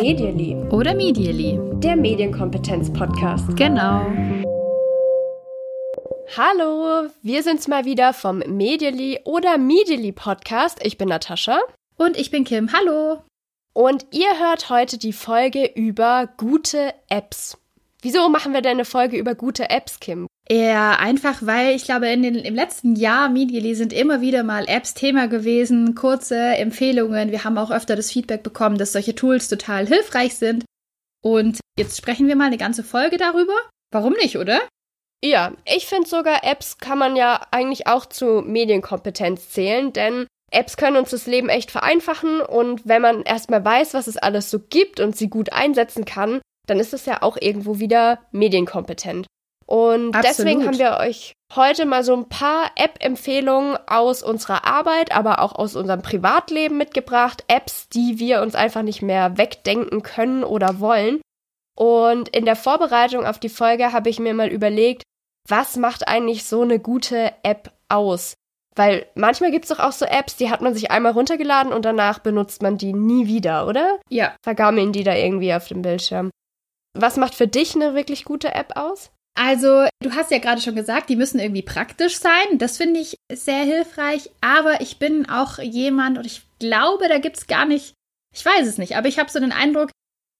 Medially. Oder Medially. Der Medienkompetenz-Podcast. Genau. Hallo, wir sind's mal wieder vom Medially oder Medially Podcast. Ich bin Natascha. Und ich bin Kim. Hallo. Und ihr hört heute die Folge über gute Apps. Wieso machen wir denn eine Folge über gute Apps, Kim? Eher einfach, weil ich glaube, in den, im letzten Jahr Medially sind immer wieder mal Apps Thema gewesen, kurze Empfehlungen. Wir haben auch öfter das Feedback bekommen, dass solche Tools total hilfreich sind. Und jetzt sprechen wir mal eine ganze Folge darüber. Warum nicht, oder? Ja, ich finde sogar, Apps kann man ja eigentlich auch zu Medienkompetenz zählen, denn Apps können uns das Leben echt vereinfachen und wenn man erstmal weiß, was es alles so gibt und sie gut einsetzen kann, dann ist es ja auch irgendwo wieder medienkompetent. Und Absolut. deswegen haben wir euch heute mal so ein paar App-Empfehlungen aus unserer Arbeit, aber auch aus unserem Privatleben mitgebracht. Apps, die wir uns einfach nicht mehr wegdenken können oder wollen. Und in der Vorbereitung auf die Folge habe ich mir mal überlegt, was macht eigentlich so eine gute App aus? Weil manchmal gibt es doch auch so Apps, die hat man sich einmal runtergeladen und danach benutzt man die nie wieder, oder? Ja. Vergammeln die da irgendwie auf dem Bildschirm. Was macht für dich eine wirklich gute App aus? Also, du hast ja gerade schon gesagt, die müssen irgendwie praktisch sein. Das finde ich sehr hilfreich. Aber ich bin auch jemand und ich glaube, da gibt es gar nicht, ich weiß es nicht, aber ich habe so den Eindruck,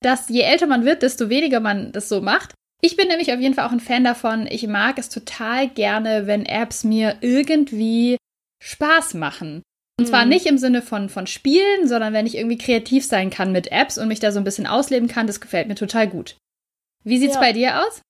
dass je älter man wird, desto weniger man das so macht. Ich bin nämlich auf jeden Fall auch ein Fan davon. Ich mag es total gerne, wenn Apps mir irgendwie Spaß machen. Und zwar mhm. nicht im Sinne von, von Spielen, sondern wenn ich irgendwie kreativ sein kann mit Apps und mich da so ein bisschen ausleben kann, das gefällt mir total gut. Wie sieht's ja. bei dir aus?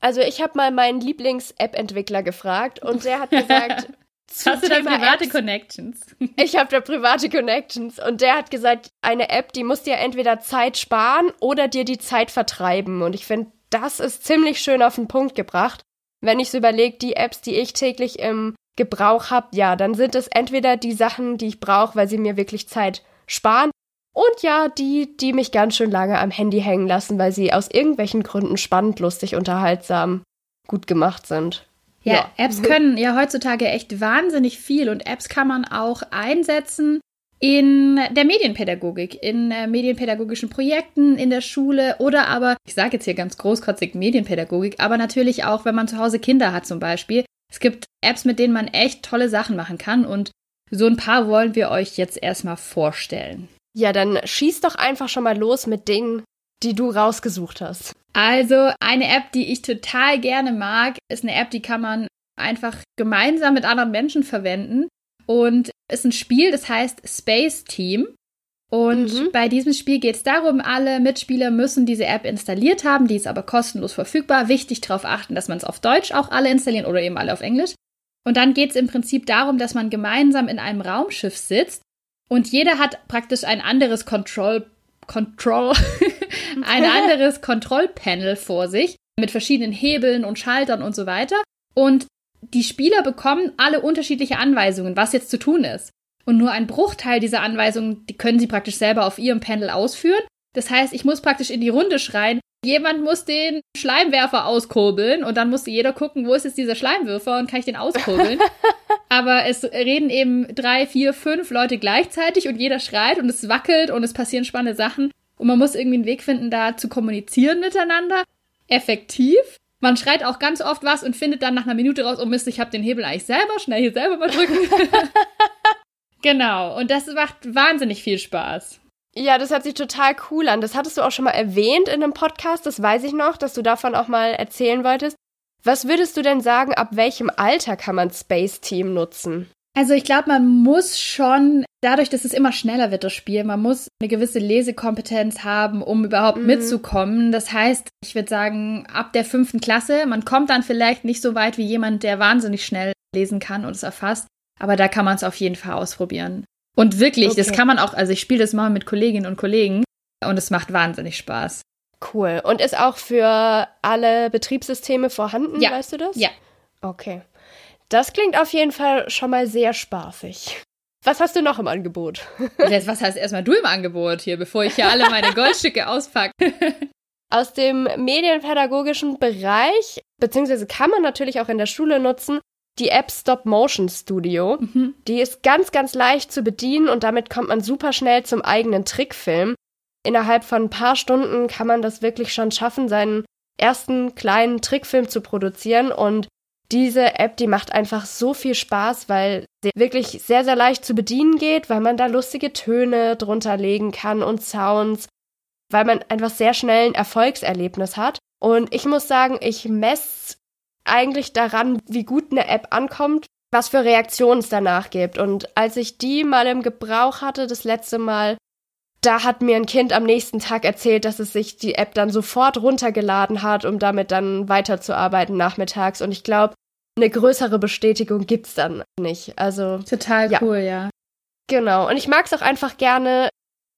Also ich habe mal meinen Lieblings-App-Entwickler gefragt und der hat gesagt, Hast du da private Apps, Connections? Ich habe da private Connections und der hat gesagt, eine App, die muss dir entweder Zeit sparen oder dir die Zeit vertreiben. Und ich finde, das ist ziemlich schön auf den Punkt gebracht. Wenn ich so überlege, die Apps, die ich täglich im Gebrauch habe, ja, dann sind es entweder die Sachen, die ich brauche, weil sie mir wirklich Zeit sparen, und ja, die, die mich ganz schön lange am Handy hängen lassen, weil sie aus irgendwelchen Gründen spannend, lustig, unterhaltsam, gut gemacht sind. Ja, ja, Apps können ja heutzutage echt wahnsinnig viel und Apps kann man auch einsetzen in der Medienpädagogik, in äh, medienpädagogischen Projekten in der Schule oder aber, ich sage jetzt hier ganz großkotzig Medienpädagogik, aber natürlich auch, wenn man zu Hause Kinder hat zum Beispiel. Es gibt Apps, mit denen man echt tolle Sachen machen kann und so ein paar wollen wir euch jetzt erstmal vorstellen. Ja, dann schieß doch einfach schon mal los mit Dingen, die du rausgesucht hast. Also, eine App, die ich total gerne mag, ist eine App, die kann man einfach gemeinsam mit anderen Menschen verwenden und ist ein Spiel, das heißt Space Team. Und mhm. bei diesem Spiel geht es darum, alle Mitspieler müssen diese App installiert haben, die ist aber kostenlos verfügbar. Wichtig darauf achten, dass man es auf Deutsch auch alle installieren oder eben alle auf Englisch. Und dann geht es im Prinzip darum, dass man gemeinsam in einem Raumschiff sitzt und jeder hat praktisch ein anderes Control, Control, ein anderes Kontrollpanel vor sich mit verschiedenen Hebeln und Schaltern und so weiter. Und die Spieler bekommen alle unterschiedliche Anweisungen, was jetzt zu tun ist. Und nur ein Bruchteil dieser Anweisungen, die können sie praktisch selber auf ihrem Panel ausführen. Das heißt, ich muss praktisch in die Runde schreien, jemand muss den Schleimwerfer auskurbeln und dann musste jeder gucken, wo ist jetzt dieser Schleimwürfer und kann ich den auskurbeln. Aber es reden eben drei, vier, fünf Leute gleichzeitig und jeder schreit und es wackelt und es passieren spannende Sachen. Und man muss irgendwie einen Weg finden, da zu kommunizieren miteinander. Effektiv. Man schreit auch ganz oft was und findet dann nach einer Minute raus, oh Mist, ich habe den Hebel eigentlich selber, schnell hier selber mal drücken. genau. Und das macht wahnsinnig viel Spaß. Ja, das hört sich total cool an. Das hattest du auch schon mal erwähnt in einem Podcast, das weiß ich noch, dass du davon auch mal erzählen wolltest. Was würdest du denn sagen, ab welchem Alter kann man Space Team nutzen? Also ich glaube, man muss schon, dadurch, dass es immer schneller wird, das Spiel, man muss eine gewisse Lesekompetenz haben, um überhaupt mhm. mitzukommen. Das heißt, ich würde sagen, ab der fünften Klasse, man kommt dann vielleicht nicht so weit wie jemand, der wahnsinnig schnell lesen kann und es erfasst, aber da kann man es auf jeden Fall ausprobieren. Und wirklich, okay. das kann man auch, also ich spiele das mal mit Kolleginnen und Kollegen und es macht wahnsinnig Spaß. Cool. Und ist auch für alle Betriebssysteme vorhanden, ja. weißt du das? Ja. Okay. Das klingt auf jeden Fall schon mal sehr spaßig. Was hast du noch im Angebot? Jetzt, was heißt erstmal du im Angebot hier, bevor ich hier alle meine Goldstücke auspacke? Aus dem medienpädagogischen Bereich, beziehungsweise kann man natürlich auch in der Schule nutzen, die App Stop Motion Studio. Mhm. Die ist ganz, ganz leicht zu bedienen und damit kommt man super schnell zum eigenen Trickfilm. Innerhalb von ein paar Stunden kann man das wirklich schon schaffen, seinen ersten kleinen Trickfilm zu produzieren und diese App, die macht einfach so viel Spaß, weil sie wirklich sehr, sehr leicht zu bedienen geht, weil man da lustige Töne drunter legen kann und Sounds, weil man einfach sehr schnell ein Erfolgserlebnis hat. Und ich muss sagen, ich messe eigentlich daran, wie gut eine App ankommt, was für Reaktionen es danach gibt. Und als ich die mal im Gebrauch hatte, das letzte Mal, da hat mir ein Kind am nächsten Tag erzählt, dass es sich die App dann sofort runtergeladen hat, um damit dann weiterzuarbeiten nachmittags. Und ich glaube, eine größere Bestätigung gibt's dann nicht. Also total ja. cool, ja. Genau. Und ich mag es auch einfach gerne,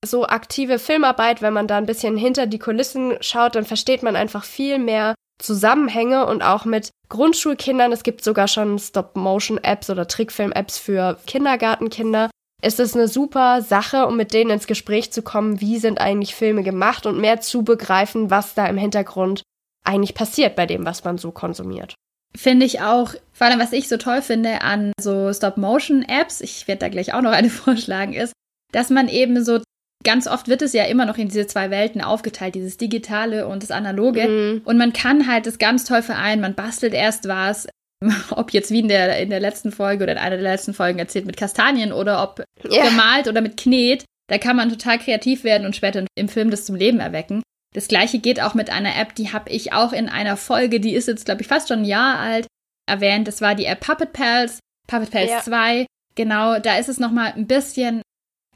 so aktive Filmarbeit, wenn man da ein bisschen hinter die Kulissen schaut, dann versteht man einfach viel mehr Zusammenhänge und auch mit Grundschulkindern. Es gibt sogar schon Stop-Motion-Apps oder Trickfilm-Apps für Kindergartenkinder. Es ist eine super Sache, um mit denen ins Gespräch zu kommen, wie sind eigentlich Filme gemacht und mehr zu begreifen, was da im Hintergrund eigentlich passiert bei dem, was man so konsumiert. Finde ich auch, vor allem was ich so toll finde an so Stop-Motion-Apps, ich werde da gleich auch noch eine vorschlagen, ist, dass man eben so, ganz oft wird es ja immer noch in diese zwei Welten aufgeteilt, dieses Digitale und das Analoge. Mhm. Und man kann halt das ganz toll vereinen, man bastelt erst was, ob jetzt wie in der, in der letzten Folge oder in einer der letzten Folgen erzählt mit Kastanien oder ob yeah. gemalt oder mit Knet. Da kann man total kreativ werden und später im Film das zum Leben erwecken. Das gleiche geht auch mit einer App, die habe ich auch in einer Folge, die ist jetzt, glaube ich, fast schon ein Jahr alt, erwähnt. Das war die App Puppet Pals, Puppet Pals ja. 2. Genau, da ist es nochmal ein bisschen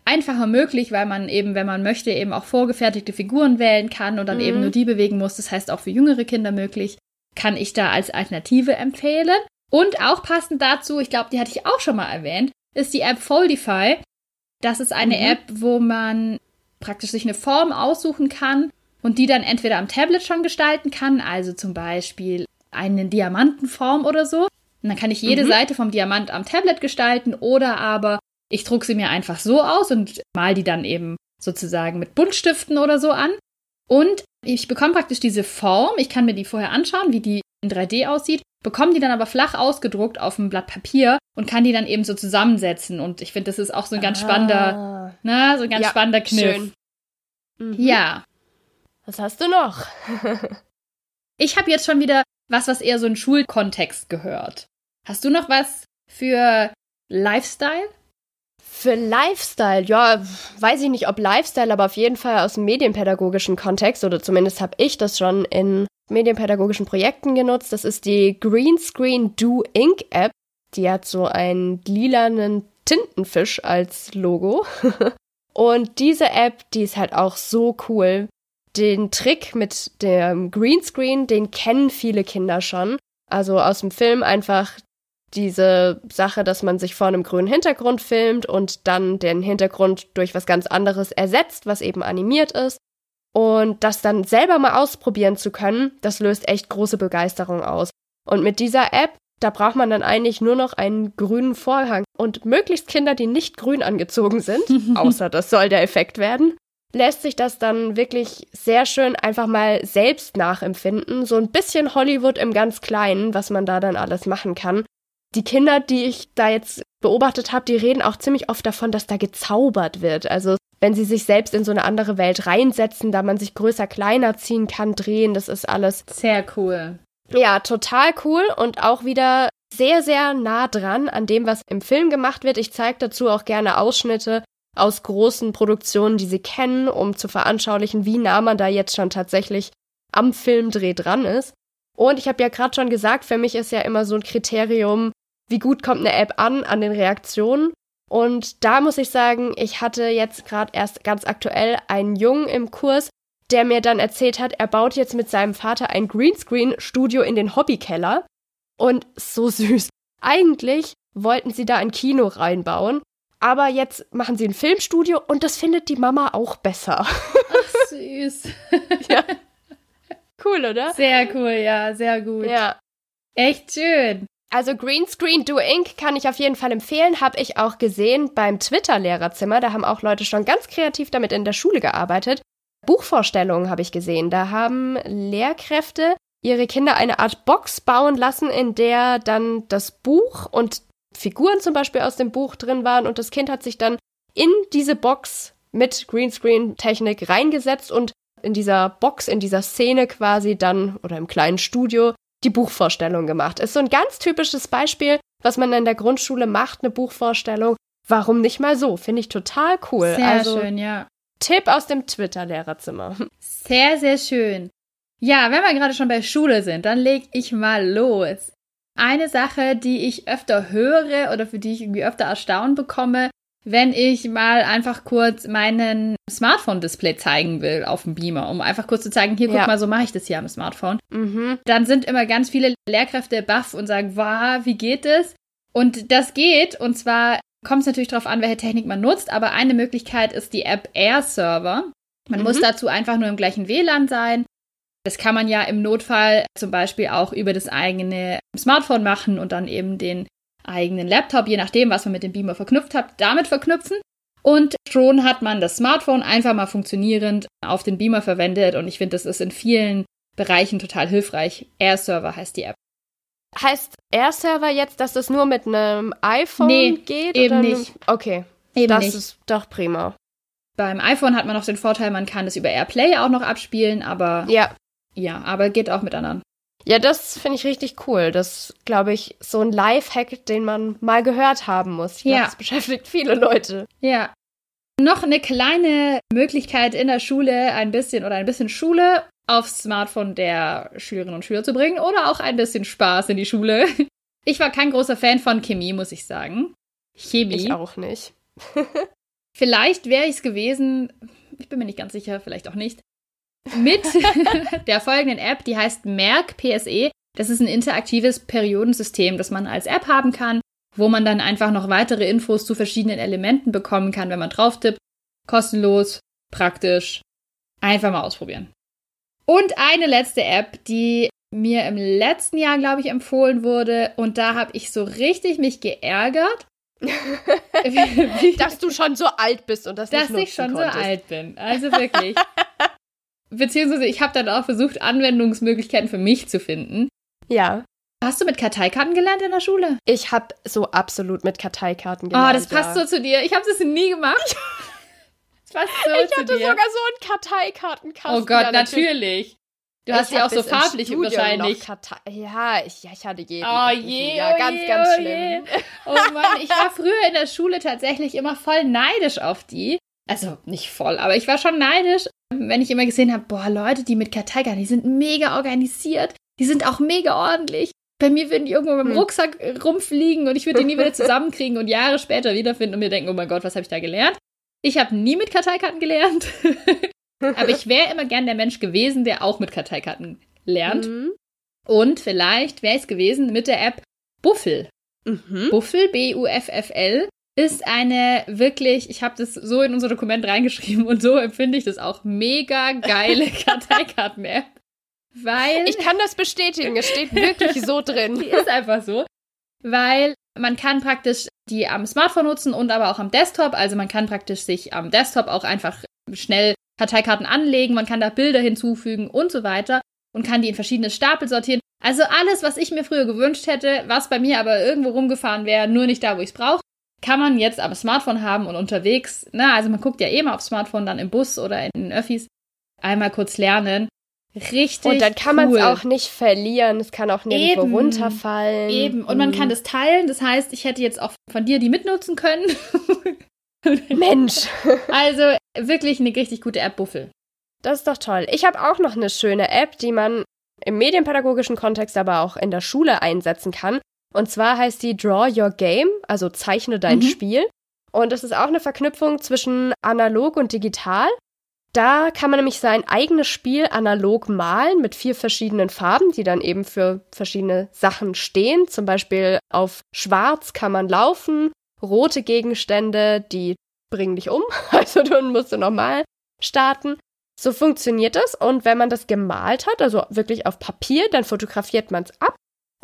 einfacher möglich, weil man eben, wenn man möchte, eben auch vorgefertigte Figuren wählen kann und dann mhm. eben nur die bewegen muss. Das heißt auch für jüngere Kinder möglich. Kann ich da als Alternative empfehlen. Und auch passend dazu, ich glaube, die hatte ich auch schon mal erwähnt, ist die App Foldify. Das ist eine mhm. App, wo man praktisch sich eine Form aussuchen kann und die dann entweder am Tablet schon gestalten kann, also zum Beispiel eine Diamantenform oder so. Und dann kann ich jede mhm. Seite vom Diamant am Tablet gestalten oder aber ich drucke sie mir einfach so aus und mal die dann eben sozusagen mit Buntstiften oder so an. Und ich bekomme praktisch diese Form, ich kann mir die vorher anschauen, wie die in 3D aussieht, bekomme die dann aber flach ausgedruckt auf einem Blatt Papier und kann die dann eben so zusammensetzen. Und ich finde, das ist auch so ein ganz ah. spannender, na, so ein ganz ja, spannender Kniff. Schön. Mhm. Ja, was hast du noch? ich habe jetzt schon wieder was, was eher so in Schulkontext gehört. Hast du noch was für Lifestyle? Für Lifestyle, ja, weiß ich nicht, ob Lifestyle, aber auf jeden Fall aus dem medienpädagogischen Kontext oder zumindest habe ich das schon in medienpädagogischen Projekten genutzt. Das ist die Greenscreen Do Ink App. Die hat so einen lilanen Tintenfisch als Logo. Und diese App, die ist halt auch so cool den Trick mit dem Greenscreen, den kennen viele Kinder schon. Also aus dem Film einfach diese Sache, dass man sich vor einem grünen Hintergrund filmt und dann den Hintergrund durch was ganz anderes ersetzt, was eben animiert ist. Und das dann selber mal ausprobieren zu können, das löst echt große Begeisterung aus. Und mit dieser App, da braucht man dann eigentlich nur noch einen grünen Vorhang und möglichst Kinder, die nicht grün angezogen sind, außer das soll der Effekt werden, lässt sich das dann wirklich sehr schön einfach mal selbst nachempfinden. So ein bisschen Hollywood im ganz Kleinen, was man da dann alles machen kann. Die Kinder, die ich da jetzt beobachtet habe, die reden auch ziemlich oft davon, dass da gezaubert wird. Also wenn sie sich selbst in so eine andere Welt reinsetzen, da man sich größer, kleiner ziehen kann, drehen, das ist alles. Sehr cool. Ja, total cool und auch wieder sehr, sehr nah dran an dem, was im Film gemacht wird. Ich zeige dazu auch gerne Ausschnitte aus großen Produktionen, die sie kennen, um zu veranschaulichen, wie nah man da jetzt schon tatsächlich am Filmdreh dran ist. Und ich habe ja gerade schon gesagt, für mich ist ja immer so ein Kriterium, wie gut kommt eine App an an den Reaktionen. Und da muss ich sagen, ich hatte jetzt gerade erst ganz aktuell einen Jungen im Kurs, der mir dann erzählt hat, er baut jetzt mit seinem Vater ein Greenscreen-Studio in den Hobbykeller. Und so süß. Eigentlich wollten sie da ein Kino reinbauen, aber jetzt machen sie ein Filmstudio und das findet die Mama auch besser. Ach, süß. ja. Cool, oder? Sehr cool, ja, sehr gut. Ja. Echt schön. Also Greenscreen Do Ink kann ich auf jeden Fall empfehlen. Habe ich auch gesehen beim Twitter-Lehrerzimmer. Da haben auch Leute schon ganz kreativ damit in der Schule gearbeitet. Buchvorstellungen habe ich gesehen. Da haben Lehrkräfte ihre Kinder eine Art Box bauen lassen, in der dann das Buch und Figuren zum Beispiel aus dem Buch drin waren. Und das Kind hat sich dann in diese Box mit Greenscreen-Technik reingesetzt und in dieser Box, in dieser Szene quasi dann oder im kleinen Studio die Buchvorstellung gemacht. Ist so ein ganz typisches Beispiel, was man in der Grundschule macht, eine Buchvorstellung. Warum nicht mal so? Finde ich total cool. Sehr also, schön, ja. Tipp aus dem Twitter-Lehrerzimmer. Sehr, sehr schön. Ja, wenn wir gerade schon bei Schule sind, dann leg ich mal los. Eine Sache, die ich öfter höre oder für die ich irgendwie öfter Erstaunen bekomme, wenn ich mal einfach kurz meinen Smartphone-Display zeigen will auf dem Beamer, um einfach kurz zu zeigen, hier, guck Ja. mal, so mache ich das hier am Smartphone. Mhm. Dann sind immer ganz viele Lehrkräfte baff und sagen, wow, wie geht das? Und das geht, und zwar kommt es natürlich darauf an, welche Technik man nutzt, aber eine Möglichkeit ist die App Air Server. Man Mhm. muss dazu einfach nur im gleichen WLAN sein. Das kann man ja im Notfall zum Beispiel auch über das eigene Smartphone machen und dann eben den eigenen Laptop, je nachdem, was man mit dem Beamer verknüpft hat, damit verknüpfen. Und schon hat man das Smartphone einfach mal funktionierend auf den Beamer verwendet. Und ich finde, das ist in vielen Bereichen total hilfreich. Air Server heißt die App. Heißt Air-Server jetzt, dass das nur mit einem iPhone Nee, geht? eben oder nicht. Okay, Eben das nicht. ist doch prima. Beim iPhone hat man noch den Vorteil, man kann es über AirPlay auch noch abspielen, aber Ja, ja, aber geht auch mit anderen. Ja, das finde ich richtig cool. Das, glaube ich, so ein Live-Hack, den man mal gehört haben muss. Ich glaube, Ja. das beschäftigt viele Leute. Ja. Noch eine kleine Möglichkeit in der Schule, ein bisschen oder ein bisschen Schule aufs Smartphone der Schülerinnen und Schüler zu bringen oder auch ein bisschen Spaß in die Schule. Ich war kein großer Fan von Chemie, muss ich sagen. Chemie. Ich auch nicht. Vielleicht wäre ich es gewesen, ich bin mir nicht ganz sicher, vielleicht auch nicht, mit der folgenden App, die heißt Merk PSE. Das ist ein interaktives Periodensystem, das man als App haben kann, wo man dann einfach noch weitere Infos zu verschiedenen Elementen bekommen kann, wenn man drauf tippt. Kostenlos, praktisch. Einfach mal ausprobieren. Und eine letzte App, die mir im letzten Jahr, glaube ich, empfohlen wurde. Und da habe ich so richtig mich geärgert. Dass du schon so alt bist und das dass nicht ich schon nutzen so konntest. alt bin. Also wirklich. Beziehungsweise ich habe dann auch versucht, Anwendungsmöglichkeiten für mich zu finden. Ja. Hast du mit Karteikarten gelernt in der Schule? Ich habe so absolut mit Karteikarten Oh, gelernt. das passt ja. so zu dir. Ich habe das nie gemacht. Das passt so Ich hatte sogar so einen Karteikartenkasten. oh Gott, ja, natürlich. Du hast ja auch so bis ins farblich Studium wahrscheinlich. Ja, ich, ja, ich hatte jeden. Oh je, Ja, oh ganz, je, ganz oh schlimm. Oh Mann, ich war früher in der Schule tatsächlich immer voll neidisch auf die. Also nicht voll, aber ich war schon neidisch, wenn ich immer gesehen habe, boah, Leute, die mit Karteikarten, die sind mega organisiert, die sind auch mega ordentlich. Bei mir würden die irgendwo mit dem Hm. Rucksack rumfliegen und ich würde die nie wieder zusammenkriegen und Jahre später wiederfinden und mir denken, oh mein Gott, was habe ich da gelernt? Ich habe nie mit Karteikarten gelernt, aber ich wäre immer gern der Mensch gewesen, der auch mit Karteikarten lernt. Mhm. Und vielleicht wäre es gewesen mit der App Buffel. Mhm. Buffel, B-U-F-F-L, ist eine wirklich, ich habe das so in unser Dokument reingeschrieben und so empfinde ich das auch, mega geile Karteikarten-App. Weil Ich kann das bestätigen. Es steht wirklich so drin. die ist einfach so. Weil man kann praktisch die am Smartphone nutzen und aber auch am Desktop. Also man kann praktisch sich am Desktop auch einfach schnell Karteikarten anlegen, man kann da Bilder hinzufügen und so weiter und kann die in verschiedene Stapel sortieren. Also alles, was ich mir früher gewünscht hätte, was bei mir aber irgendwo rumgefahren wäre, nur nicht da, wo ich es brauche, kann man jetzt am Smartphone haben und unterwegs. Na, also man guckt ja eh mal aufs Smartphone, dann im Bus oder in den Öffis, einmal kurz lernen. Richtig. Und dann kann man es cool. auch nicht verlieren. Es kann auch nirgendwo Eben. runterfallen. Eben. Und man Mhm. kann das teilen. Das heißt, ich hätte jetzt auch von dir die mitnutzen können. Mensch, also wirklich eine richtig gute App Buffel. das ist doch toll. Ich habe auch noch eine schöne App, die man im medienpädagogischen Kontext, aber auch in der Schule einsetzen kann. Und zwar heißt die Draw Your Game, also zeichne dein Mhm. Spiel. Und das ist auch eine Verknüpfung zwischen analog und digital. Da kann man nämlich sein eigenes Spiel analog malen mit vier verschiedenen Farben, die dann eben für verschiedene Sachen stehen. Zum Beispiel auf Schwarz kann man laufen, rote Gegenstände, die bringen dich um. Also dann musst du nochmal starten. So funktioniert das. Und wenn man das gemalt hat, also wirklich auf Papier, dann fotografiert man es ab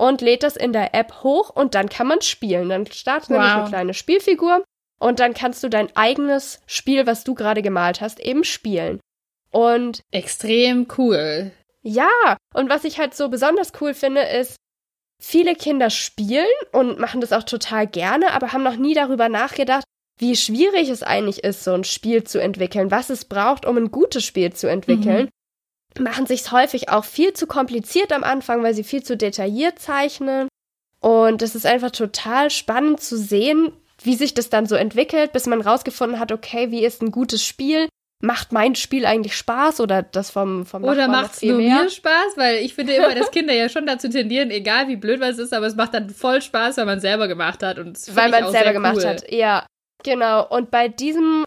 und lädt das in der App hoch und dann kann man spielen. Dann startet nämlich Wow. eine kleine Spielfigur und dann kannst du dein eigenes Spiel, was du gerade gemalt hast, eben spielen. Und Extrem cool. Ja, und was ich halt so besonders cool finde, ist, viele Kinder spielen und machen das auch total gerne, aber haben noch nie darüber nachgedacht, wie schwierig es eigentlich ist, so ein Spiel zu entwickeln, was es braucht, um ein gutes Spiel zu entwickeln. Mhm. Machen sich häufig auch viel zu kompliziert am Anfang, weil sie viel zu detailliert zeichnen. Und es ist einfach total spannend zu sehen, wie sich das dann so entwickelt, bis man rausgefunden hat, okay, wie ist ein gutes Spiel? Macht mein Spiel eigentlich Spaß oder das vom, vom Oder macht es nur mehr? mir Spaß? Weil ich finde immer, dass Kinder ja schon dazu tendieren, egal wie blöd was ist, aber es macht dann voll Spaß, weil man es selber gemacht hat. Und weil man es selber gemacht hat, ja. Genau. Und bei diesem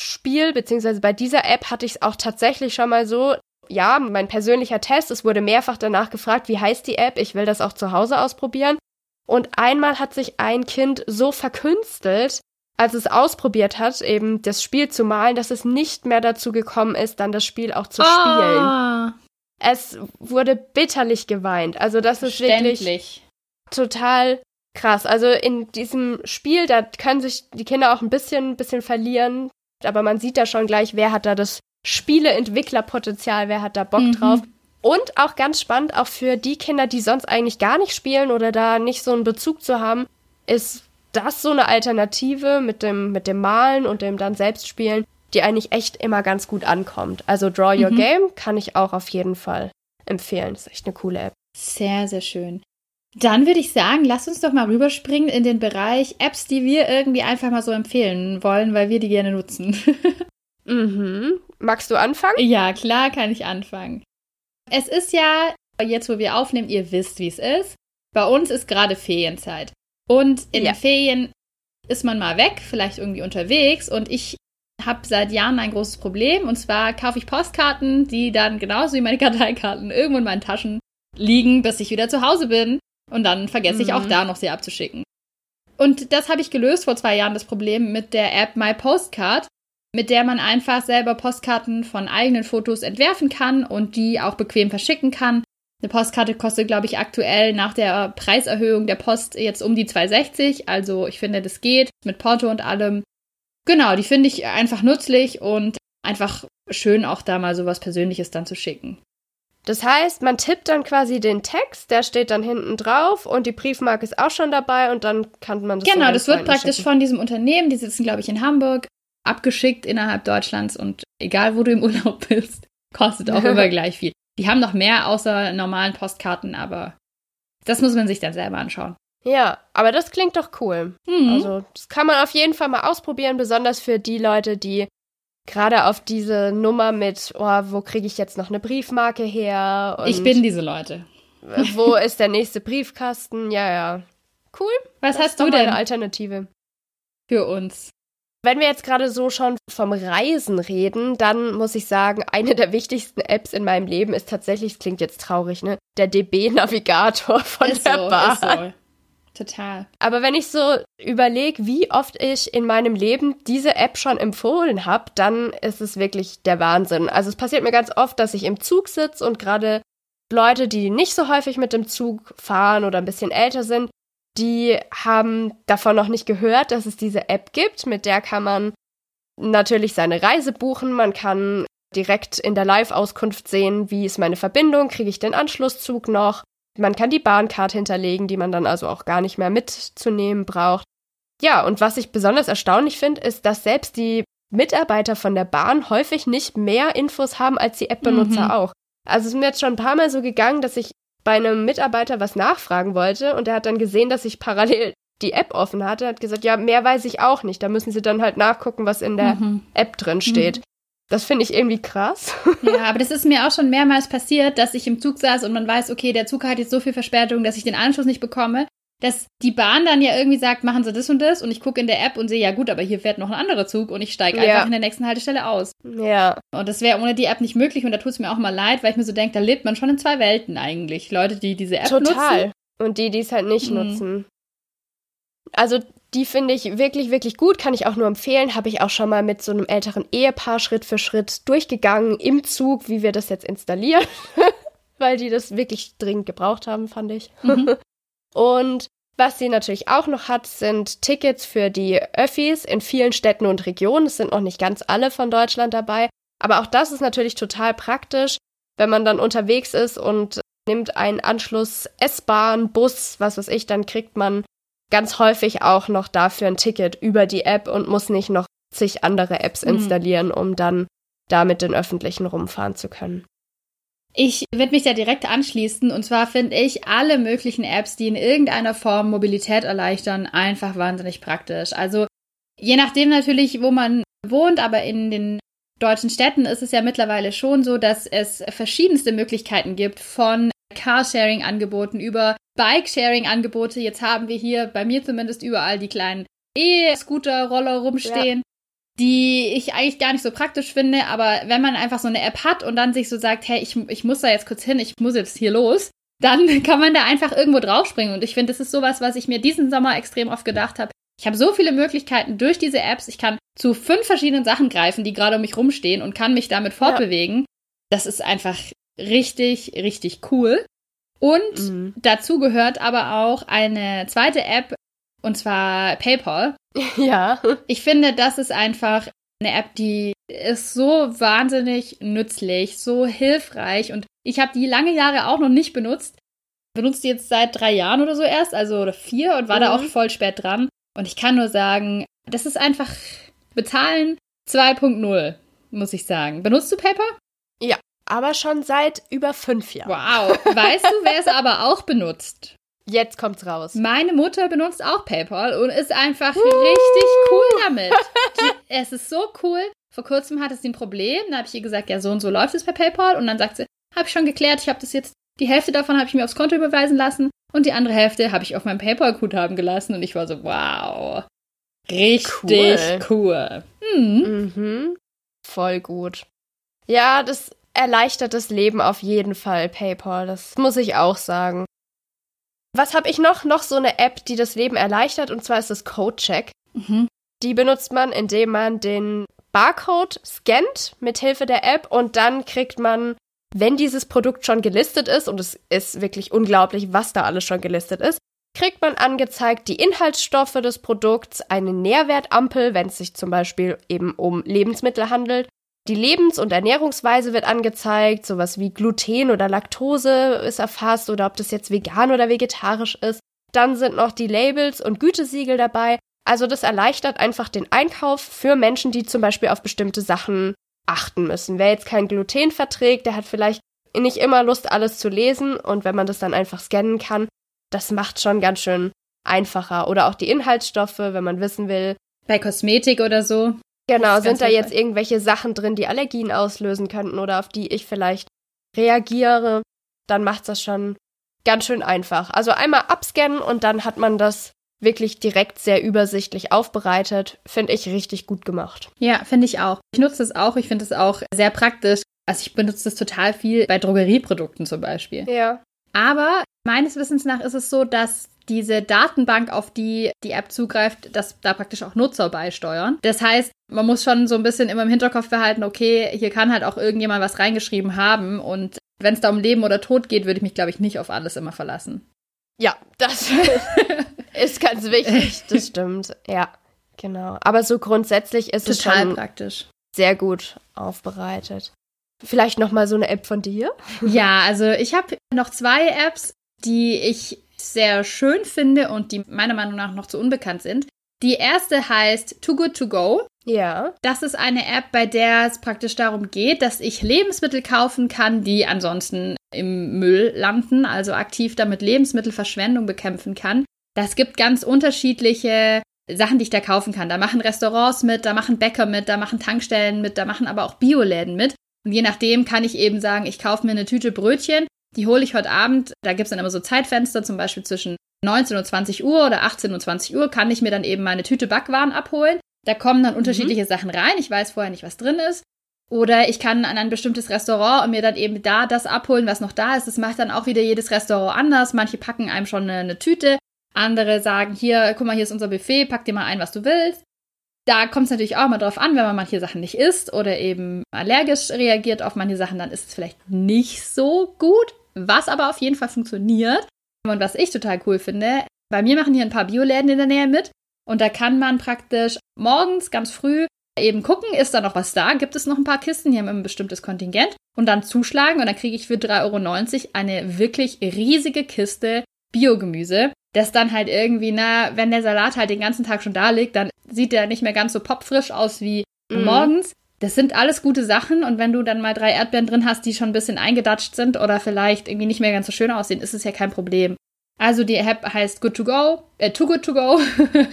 Spiel, beziehungsweise bei dieser App hatte ich es auch tatsächlich schon mal so, ja, mein persönlicher Test, es wurde mehrfach danach gefragt, wie heißt die App, ich will das auch zu Hause ausprobieren. Und einmal hat sich ein Kind so verkünstelt, als es ausprobiert hat, eben das Spiel zu malen, dass es nicht mehr dazu gekommen ist, dann das Spiel auch zu spielen. Oh. Es wurde bitterlich geweint. Also das ist wirklich total krass. Also in diesem Spiel, da können sich die Kinder auch ein bisschen, bisschen verlieren, aber man sieht da schon gleich, wer hat da das Spieleentwicklerpotenzial, wer hat da Bock mhm. drauf. Und auch ganz spannend, auch für die Kinder, die sonst eigentlich gar nicht spielen oder da nicht so einen Bezug zu haben, ist das so eine Alternative mit dem, mit dem Malen und dem dann selbst spielen, die eigentlich echt immer ganz gut ankommt. Also Draw Your mhm. Game kann ich auch auf jeden Fall empfehlen. Das ist echt eine coole App. Sehr, sehr schön. Dann würde ich sagen, lass uns doch mal rüberspringen in den Bereich Apps, die wir irgendwie einfach mal so empfehlen wollen, weil wir die gerne nutzen. mhm. Magst du anfangen? Ja, klar kann ich anfangen. Es ist ja, jetzt wo wir aufnehmen, ihr wisst, wie es ist. Bei uns ist gerade Ferienzeit. Und in ja. den Ferien ist man mal weg, vielleicht irgendwie unterwegs. Und ich habe seit Jahren ein großes Problem. Und zwar kaufe ich Postkarten, die dann genauso wie meine Karteikarten irgendwo in meinen Taschen liegen, bis ich wieder zu Hause bin. Und dann vergesse mhm. ich auch mhm. da noch sie abzuschicken. Und das habe ich gelöst vor zwei Jahren, das Problem mit der App My Postcard mit der man einfach selber Postkarten von eigenen Fotos entwerfen kann und die auch bequem verschicken kann. Eine Postkarte kostet, glaube ich, aktuell nach der Preiserhöhung der Post jetzt um die 2,60. Also ich finde, das geht mit Porto und allem. Genau, die finde ich einfach nützlich und einfach schön auch da mal so was Persönliches dann zu schicken. Das heißt, man tippt dann quasi den Text, der steht dann hinten drauf und die Briefmarke ist auch schon dabei und dann kann man das Genau, das wird praktisch schicken. von diesem Unternehmen, die sitzen, glaube ich, in Hamburg, abgeschickt innerhalb Deutschlands und egal wo du im Urlaub bist, kostet auch immer gleich viel. Die haben noch mehr außer normalen Postkarten, aber das muss man sich dann selber anschauen. Ja, aber das klingt doch cool. Mhm. Also, das kann man auf jeden Fall mal ausprobieren, besonders für die Leute, die gerade auf diese Nummer mit, oh, wo kriege ich jetzt noch eine Briefmarke her? ich bin diese Leute. wo ist der nächste Briefkasten? Ja, ja. Cool. Was das hast du denn? Eine Alternative. Für uns. Wenn wir jetzt gerade so schon vom Reisen reden, dann muss ich sagen, eine der wichtigsten Apps in meinem Leben ist tatsächlich, es klingt jetzt traurig, ne? Der DB-Navigator von ist der so, Bahn. So. Total. Aber wenn ich so überlege, wie oft ich in meinem Leben diese App schon empfohlen habe, dann ist es wirklich der Wahnsinn. Also es passiert mir ganz oft, dass ich im Zug sitze und gerade Leute, die nicht so häufig mit dem Zug fahren oder ein bisschen älter sind, die haben davon noch nicht gehört, dass es diese App gibt. Mit der kann man natürlich seine Reise buchen. Man kann direkt in der Live-Auskunft sehen, wie ist meine Verbindung, kriege ich den Anschlusszug noch. Man kann die Bahncard hinterlegen, die man dann also auch gar nicht mehr mitzunehmen braucht. Ja, und was ich besonders erstaunlich finde, ist, dass selbst die Mitarbeiter von der Bahn häufig nicht mehr Infos haben als die App-Benutzer mhm. auch. Also es ist mir jetzt schon ein paar Mal so gegangen, dass ich bei einem Mitarbeiter was nachfragen wollte und er hat dann gesehen, dass ich parallel die App offen hatte, hat gesagt, ja, mehr weiß ich auch nicht. Da müssen Sie dann halt nachgucken, was in der mhm. App drin steht. Mhm. Das finde ich irgendwie krass. Ja, aber das ist mir auch schon mehrmals passiert, dass ich im Zug saß und man weiß, okay, der Zug hat jetzt so viel Verspätung, dass ich den Anschluss nicht bekomme dass die Bahn dann ja irgendwie sagt, machen Sie das und das und ich gucke in der App und sehe, ja gut, aber hier fährt noch ein anderer Zug und ich steige ja. einfach in der nächsten Haltestelle aus. Ja. Und das wäre ohne die App nicht möglich und da tut es mir auch mal leid, weil ich mir so denke, da lebt man schon in zwei Welten eigentlich. Leute, die diese App Total. nutzen. Total. Und die, die es halt nicht mhm. nutzen. Also die finde ich wirklich, wirklich gut, kann ich auch nur empfehlen. Habe ich auch schon mal mit so einem älteren Ehepaar Schritt für Schritt durchgegangen im Zug, wie wir das jetzt installieren. weil die das wirklich dringend gebraucht haben, fand ich. Mhm. Und was sie natürlich auch noch hat, sind Tickets für die Öffis in vielen Städten und Regionen. Es sind noch nicht ganz alle von Deutschland dabei. Aber auch das ist natürlich total praktisch. wenn man dann unterwegs ist und nimmt einen Anschluss S-Bahn, Bus, was weiß ich, dann kriegt man ganz häufig auch noch dafür ein Ticket über die App und muss nicht noch zig andere Apps mhm. installieren, um dann damit den öffentlichen rumfahren zu können. Ich würde mich da direkt anschließen und zwar finde ich alle möglichen Apps, die in irgendeiner Form Mobilität erleichtern, einfach wahnsinnig praktisch. Also je nachdem natürlich, wo man wohnt, aber in den deutschen Städten ist es ja mittlerweile schon so, dass es verschiedenste Möglichkeiten gibt von Carsharing-Angeboten über Bike-Sharing-Angebote. Jetzt haben wir hier bei mir zumindest überall die kleinen E-Scooter-Roller rumstehen. Ja die ich eigentlich gar nicht so praktisch finde, aber wenn man einfach so eine App hat und dann sich so sagt, hey, ich, ich muss da jetzt kurz hin, ich muss jetzt hier los, dann kann man da einfach irgendwo draufspringen. Und ich finde, das ist sowas, was ich mir diesen Sommer extrem oft gedacht habe. Ich habe so viele Möglichkeiten durch diese Apps. Ich kann zu fünf verschiedenen Sachen greifen, die gerade um mich rumstehen und kann mich damit fortbewegen. Ja. Das ist einfach richtig, richtig cool. Und mhm. dazu gehört aber auch eine zweite App, und zwar PayPal. Ja. Ich finde, das ist einfach eine App, die ist so wahnsinnig nützlich, so hilfreich und ich habe die lange Jahre auch noch nicht benutzt. Benutzt die jetzt seit drei Jahren oder so erst, also oder vier und war mhm. da auch voll spät dran. Und ich kann nur sagen, das ist einfach Bezahlen 2.0, muss ich sagen. Benutzt du PayPal? Ja, aber schon seit über fünf Jahren. Wow. Weißt du, wer es aber auch benutzt? Jetzt kommt's raus. Meine Mutter benutzt auch PayPal und ist einfach uh. richtig cool damit. Es ist so cool. Vor kurzem hatte sie ein Problem. Da habe ich ihr gesagt, ja, so und so läuft es bei PayPal. Und dann sagt sie, habe ich schon geklärt, ich habe das jetzt, die Hälfte davon habe ich mir aufs Konto überweisen lassen und die andere Hälfte habe ich auf meinem PayPal-Guthaben gelassen. Und ich war so, wow. Richtig cool. cool. Hm. Mhm. Voll gut. Ja, das erleichtert das Leben auf jeden Fall, PayPal. Das muss ich auch sagen. Was habe ich noch? Noch so eine App, die das Leben erleichtert, und zwar ist das Codecheck. Mhm. Die benutzt man, indem man den Barcode scannt mit Hilfe der App und dann kriegt man, wenn dieses Produkt schon gelistet ist, und es ist wirklich unglaublich, was da alles schon gelistet ist, kriegt man angezeigt die Inhaltsstoffe des Produkts, eine Nährwertampel, wenn es sich zum Beispiel eben um Lebensmittel handelt, die Lebens- und Ernährungsweise wird angezeigt, sowas wie Gluten oder Laktose ist erfasst oder ob das jetzt vegan oder vegetarisch ist. Dann sind noch die Labels und Gütesiegel dabei. Also das erleichtert einfach den Einkauf für Menschen, die zum Beispiel auf bestimmte Sachen achten müssen. Wer jetzt kein Gluten verträgt, der hat vielleicht nicht immer Lust, alles zu lesen und wenn man das dann einfach scannen kann, das macht schon ganz schön einfacher. Oder auch die Inhaltsstoffe, wenn man wissen will. Bei Kosmetik oder so. Genau, sind da jetzt irgendwelche Sachen drin, die Allergien auslösen könnten oder auf die ich vielleicht reagiere, dann macht das schon ganz schön einfach. Also einmal abscannen und dann hat man das wirklich direkt sehr übersichtlich aufbereitet. Finde ich richtig gut gemacht. Ja, finde ich auch. Ich nutze das auch. Ich finde es auch sehr praktisch. Also ich benutze das total viel bei Drogerieprodukten zum Beispiel. Ja. Aber meines Wissens nach ist es so, dass diese Datenbank, auf die die App zugreift, dass da praktisch auch Nutzer beisteuern. Das heißt, man muss schon so ein bisschen immer im Hinterkopf behalten, okay, hier kann halt auch irgendjemand was reingeschrieben haben und wenn es da um Leben oder Tod geht, würde ich mich, glaube ich, nicht auf alles immer verlassen. Ja, das ist ganz wichtig. Das stimmt. Ja, genau. Aber so grundsätzlich ist Total es schon praktisch. sehr gut aufbereitet. Vielleicht noch mal so eine App von dir? Ja, also ich habe noch zwei Apps, die ich sehr schön finde und die meiner Meinung nach noch zu unbekannt sind. Die erste heißt Too Good To Go. Ja. Das ist eine App, bei der es praktisch darum geht, dass ich Lebensmittel kaufen kann, die ansonsten im Müll landen, also aktiv damit Lebensmittelverschwendung bekämpfen kann. Das gibt ganz unterschiedliche Sachen, die ich da kaufen kann. Da machen Restaurants mit, da machen Bäcker mit, da machen Tankstellen mit, da machen aber auch Bioläden mit. Und je nachdem kann ich eben sagen, ich kaufe mir eine Tüte Brötchen die hole ich heute Abend. Da gibt es dann immer so Zeitfenster, zum Beispiel zwischen 19 und 20 Uhr oder 18 und 20 Uhr kann ich mir dann eben meine Tüte Backwaren abholen. Da kommen dann mhm. unterschiedliche mhm. Sachen rein. Ich weiß vorher nicht, was drin ist. Oder ich kann an ein bestimmtes Restaurant und mir dann eben da das abholen, was noch da ist. Das macht dann auch wieder jedes Restaurant anders. Manche packen einem schon eine, eine Tüte. Andere sagen, hier, guck mal, hier ist unser Buffet, pack dir mal ein, was du willst. Da kommt es natürlich auch mal drauf an, wenn man manche Sachen nicht isst oder eben allergisch reagiert auf manche Sachen, dann ist es vielleicht nicht so gut was aber auf jeden Fall funktioniert und was ich total cool finde. Bei mir machen hier ein paar Bioläden in der Nähe mit und da kann man praktisch morgens ganz früh eben gucken, ist da noch was da? Gibt es noch ein paar Kisten? Die haben ein bestimmtes Kontingent. Und dann zuschlagen und dann kriege ich für 3,90 Euro eine wirklich riesige Kiste Biogemüse. Das dann halt irgendwie, na, wenn der Salat halt den ganzen Tag schon da liegt, dann sieht der nicht mehr ganz so popfrisch aus wie mhm. morgens. Das sind alles gute Sachen und wenn du dann mal drei Erdbeeren drin hast, die schon ein bisschen eingedatscht sind oder vielleicht irgendwie nicht mehr ganz so schön aussehen, ist es ja kein Problem. Also die App heißt Good to Go, äh, Too Good to Go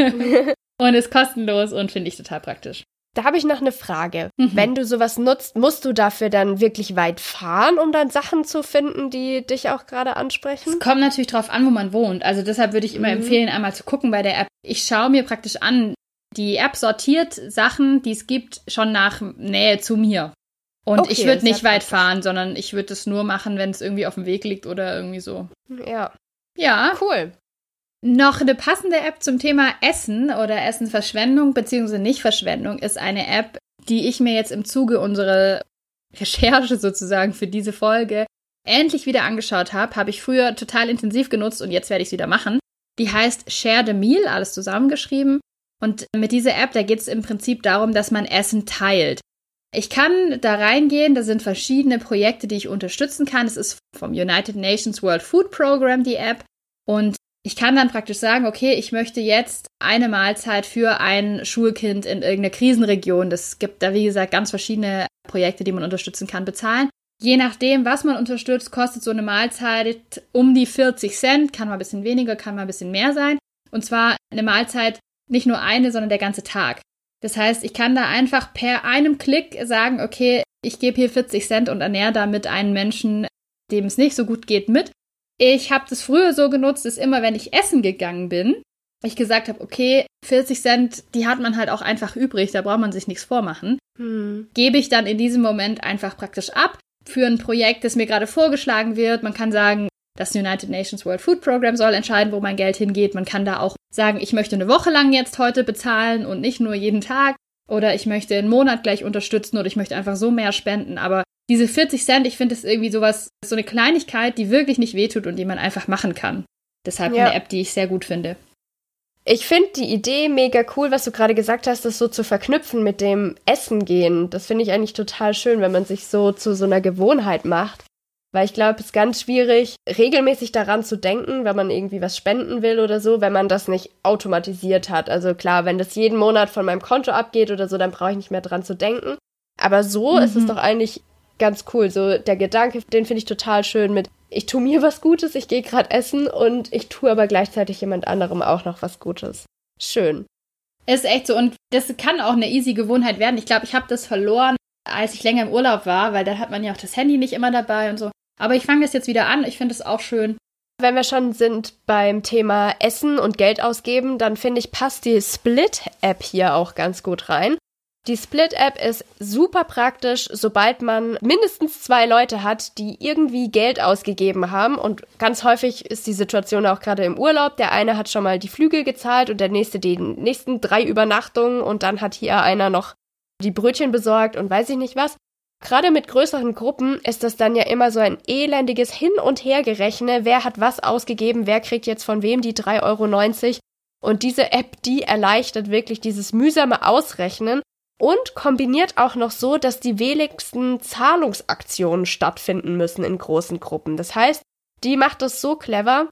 und ist kostenlos und finde ich total praktisch. Da habe ich noch eine Frage. Mhm. Wenn du sowas nutzt, musst du dafür dann wirklich weit fahren, um dann Sachen zu finden, die dich auch gerade ansprechen? Es kommt natürlich drauf an, wo man wohnt. Also deshalb würde ich immer mhm. empfehlen, einmal zu gucken bei der App. Ich schaue mir praktisch an, die App sortiert Sachen, die es gibt, schon nach Nähe zu mir. Und okay, ich würde nicht weit fahren, sondern ich würde es nur machen, wenn es irgendwie auf dem Weg liegt oder irgendwie so. Ja. Ja. Cool. Noch eine passende App zum Thema Essen oder Essenverschwendung bzw. Nichtverschwendung ist eine App, die ich mir jetzt im Zuge unserer Recherche sozusagen für diese Folge endlich wieder angeschaut habe. Habe ich früher total intensiv genutzt und jetzt werde ich es wieder machen. Die heißt Share the Meal, alles zusammengeschrieben. Und mit dieser App, da geht es im Prinzip darum, dass man Essen teilt. Ich kann da reingehen, da sind verschiedene Projekte, die ich unterstützen kann. Es ist vom United Nations World Food Program die App. Und ich kann dann praktisch sagen, okay, ich möchte jetzt eine Mahlzeit für ein Schulkind in irgendeiner Krisenregion. Das gibt da, wie gesagt, ganz verschiedene Projekte, die man unterstützen kann, bezahlen. Je nachdem, was man unterstützt, kostet so eine Mahlzeit um die 40 Cent. Kann mal ein bisschen weniger, kann mal ein bisschen mehr sein. Und zwar eine Mahlzeit nicht nur eine, sondern der ganze Tag. Das heißt, ich kann da einfach per einem Klick sagen, okay, ich gebe hier 40 Cent und ernähre damit einen Menschen, dem es nicht so gut geht, mit. Ich habe das früher so genutzt, dass immer, wenn ich essen gegangen bin, ich gesagt habe, okay, 40 Cent, die hat man halt auch einfach übrig, da braucht man sich nichts vormachen. Hm. Gebe ich dann in diesem Moment einfach praktisch ab für ein Projekt, das mir gerade vorgeschlagen wird. Man kann sagen, das United Nations World Food Program soll entscheiden, wo mein Geld hingeht. Man kann da auch sagen, ich möchte eine Woche lang jetzt heute bezahlen und nicht nur jeden Tag. Oder ich möchte einen Monat gleich unterstützen oder ich möchte einfach so mehr spenden. Aber diese 40 Cent, ich finde es irgendwie sowas, so eine Kleinigkeit, die wirklich nicht wehtut und die man einfach machen kann. Deshalb ja. eine App, die ich sehr gut finde. Ich finde die Idee mega cool, was du gerade gesagt hast, das so zu verknüpfen mit dem Essen gehen. Das finde ich eigentlich total schön, wenn man sich so zu so einer Gewohnheit macht. Weil ich glaube, es ist ganz schwierig, regelmäßig daran zu denken, wenn man irgendwie was spenden will oder so, wenn man das nicht automatisiert hat. Also klar, wenn das jeden Monat von meinem Konto abgeht oder so, dann brauche ich nicht mehr dran zu denken. Aber so mhm. ist es doch eigentlich ganz cool. So der Gedanke, den finde ich total schön mit, ich tue mir was Gutes, ich gehe gerade essen und ich tue aber gleichzeitig jemand anderem auch noch was Gutes. Schön. Ist echt so und das kann auch eine easy Gewohnheit werden. Ich glaube, ich habe das verloren, als ich länger im Urlaub war, weil da hat man ja auch das Handy nicht immer dabei und so. Aber ich fange das jetzt wieder an. Ich finde es auch schön. Wenn wir schon sind beim Thema Essen und Geld ausgeben, dann finde ich, passt die Split-App hier auch ganz gut rein. Die Split-App ist super praktisch, sobald man mindestens zwei Leute hat, die irgendwie Geld ausgegeben haben. Und ganz häufig ist die Situation auch gerade im Urlaub. Der eine hat schon mal die Flügel gezahlt und der nächste die nächsten drei Übernachtungen und dann hat hier einer noch die Brötchen besorgt und weiß ich nicht was. Gerade mit größeren Gruppen ist das dann ja immer so ein elendiges Hin- und Hergerechne. Wer hat was ausgegeben? Wer kriegt jetzt von wem die 3,90 Euro? Und diese App, die erleichtert wirklich dieses mühsame Ausrechnen und kombiniert auch noch so, dass die wenigsten Zahlungsaktionen stattfinden müssen in großen Gruppen. Das heißt, die macht es so clever,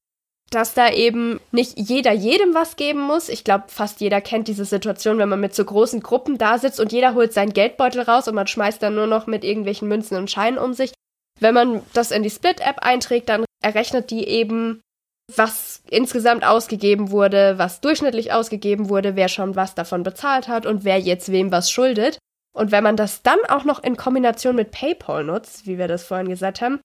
dass da eben nicht jeder jedem was geben muss. Ich glaube, fast jeder kennt diese Situation, wenn man mit so großen Gruppen da sitzt und jeder holt seinen Geldbeutel raus und man schmeißt dann nur noch mit irgendwelchen Münzen und Scheinen um sich. Wenn man das in die Split-App einträgt, dann errechnet die eben, was insgesamt ausgegeben wurde, was durchschnittlich ausgegeben wurde, wer schon was davon bezahlt hat und wer jetzt wem was schuldet. Und wenn man das dann auch noch in Kombination mit PayPal nutzt, wie wir das vorhin gesagt haben,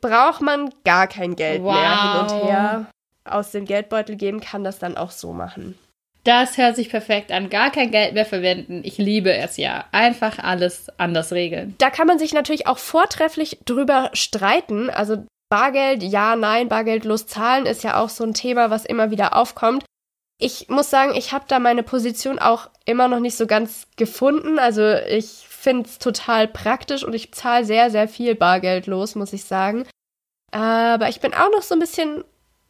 braucht man gar kein Geld wow. mehr hin und her aus dem Geldbeutel geben, kann das dann auch so machen. Das hört sich perfekt an. Gar kein Geld mehr verwenden. Ich liebe es ja. Einfach alles anders regeln. Da kann man sich natürlich auch vortrefflich drüber streiten. Also Bargeld, ja, nein, bargeldlos zahlen ist ja auch so ein Thema, was immer wieder aufkommt. Ich muss sagen, ich habe da meine Position auch immer noch nicht so ganz gefunden. Also ich finde es total praktisch und ich zahle sehr, sehr viel Bargeld los, muss ich sagen. Aber ich bin auch noch so ein bisschen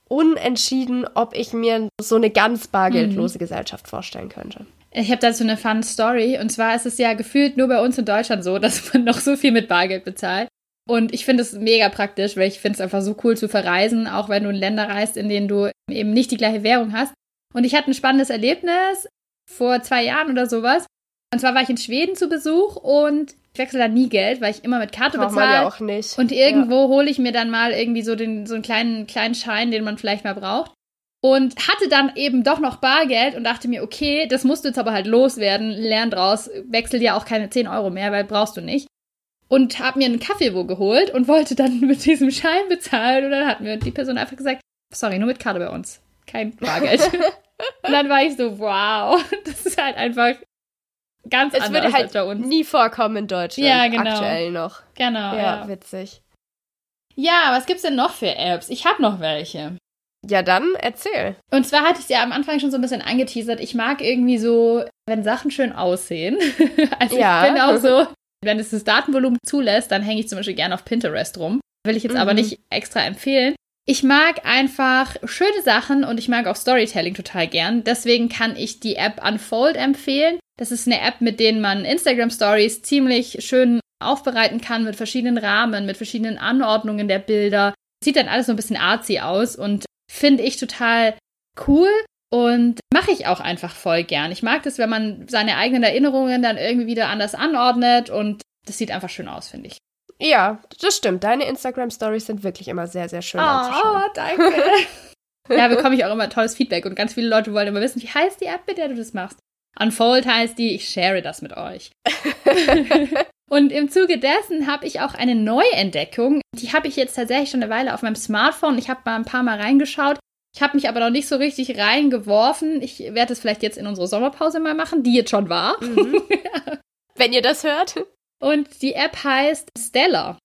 unentschieden, ob ich mir so eine ganz bargeldlose mhm. Gesellschaft vorstellen könnte. Ich habe dazu eine fun Story. Und zwar ist es ja gefühlt nur bei uns in Deutschland so, dass man noch so viel mit Bargeld bezahlt. Und ich finde es mega praktisch, weil ich finde es einfach so cool zu verreisen, auch wenn du in Länder reist, in denen du eben nicht die gleiche Währung hast. Und ich hatte ein spannendes Erlebnis vor zwei Jahren oder sowas. Und zwar war ich in Schweden zu Besuch und ich wechsle da nie Geld, weil ich immer mit Karte Braucht man bezahle. ja auch nicht. Und irgendwo hole ich mir dann mal irgendwie so, den, so einen kleinen, kleinen Schein, den man vielleicht mal braucht. Und hatte dann eben doch noch Bargeld und dachte mir, okay, das musst du jetzt aber halt loswerden, lern draus, wechsel dir auch keine 10 Euro mehr, weil brauchst du nicht. Und hab mir einen Kaffee wo geholt und wollte dann mit diesem Schein bezahlen. Und dann hat mir die Person einfach gesagt, sorry, nur mit Karte bei uns. Kein Bargeld. und dann war ich so, wow, das ist halt einfach ganz Es anders würde halt als bei uns. nie vorkommen in Deutschland. Ja, genau. Aktuell noch. Genau, Ja, ja. witzig. Ja, was gibt's denn noch für Apps? Ich habe noch welche. Ja, dann erzähl. Und zwar hatte ich es ja am Anfang schon so ein bisschen angeteasert. Ich mag irgendwie so, wenn Sachen schön aussehen. also Ja. ich bin auch so, wenn es das Datenvolumen zulässt, dann hänge ich zum Beispiel gerne auf Pinterest rum. Will ich jetzt aber Mhm. nicht extra empfehlen. Ich mag einfach schöne Sachen und ich mag auch Storytelling total gern. Deswegen kann ich die App Unfold empfehlen. Das ist eine App, mit denen man Instagram Stories ziemlich schön aufbereiten kann mit verschiedenen Rahmen, mit verschiedenen Anordnungen der Bilder. Sieht dann alles so ein bisschen artsy aus und finde ich total cool und mache ich auch einfach voll gern. Ich mag das, wenn man seine eigenen Erinnerungen dann irgendwie wieder anders anordnet und das sieht einfach schön aus, finde ich. Ja, das stimmt. Deine Instagram-Stories sind wirklich immer sehr, sehr schön anzuschauen. Oh, danke. ja, bekomme ich auch immer tolles Feedback und ganz viele Leute wollen immer wissen, wie heißt die App, mit der du das machst? Unfold heißt die, ich share das mit euch. und im Zuge dessen habe ich auch eine Neuentdeckung. Die habe ich jetzt tatsächlich schon eine Weile auf meinem Smartphone. Ich habe mal ein paar Mal reingeschaut. Ich habe mich aber noch nicht so richtig reingeworfen. Ich werde es vielleicht jetzt in unsere Sommerpause mal machen, die jetzt schon war. Mhm. Wenn ihr das hört. Und die App heißt Stella.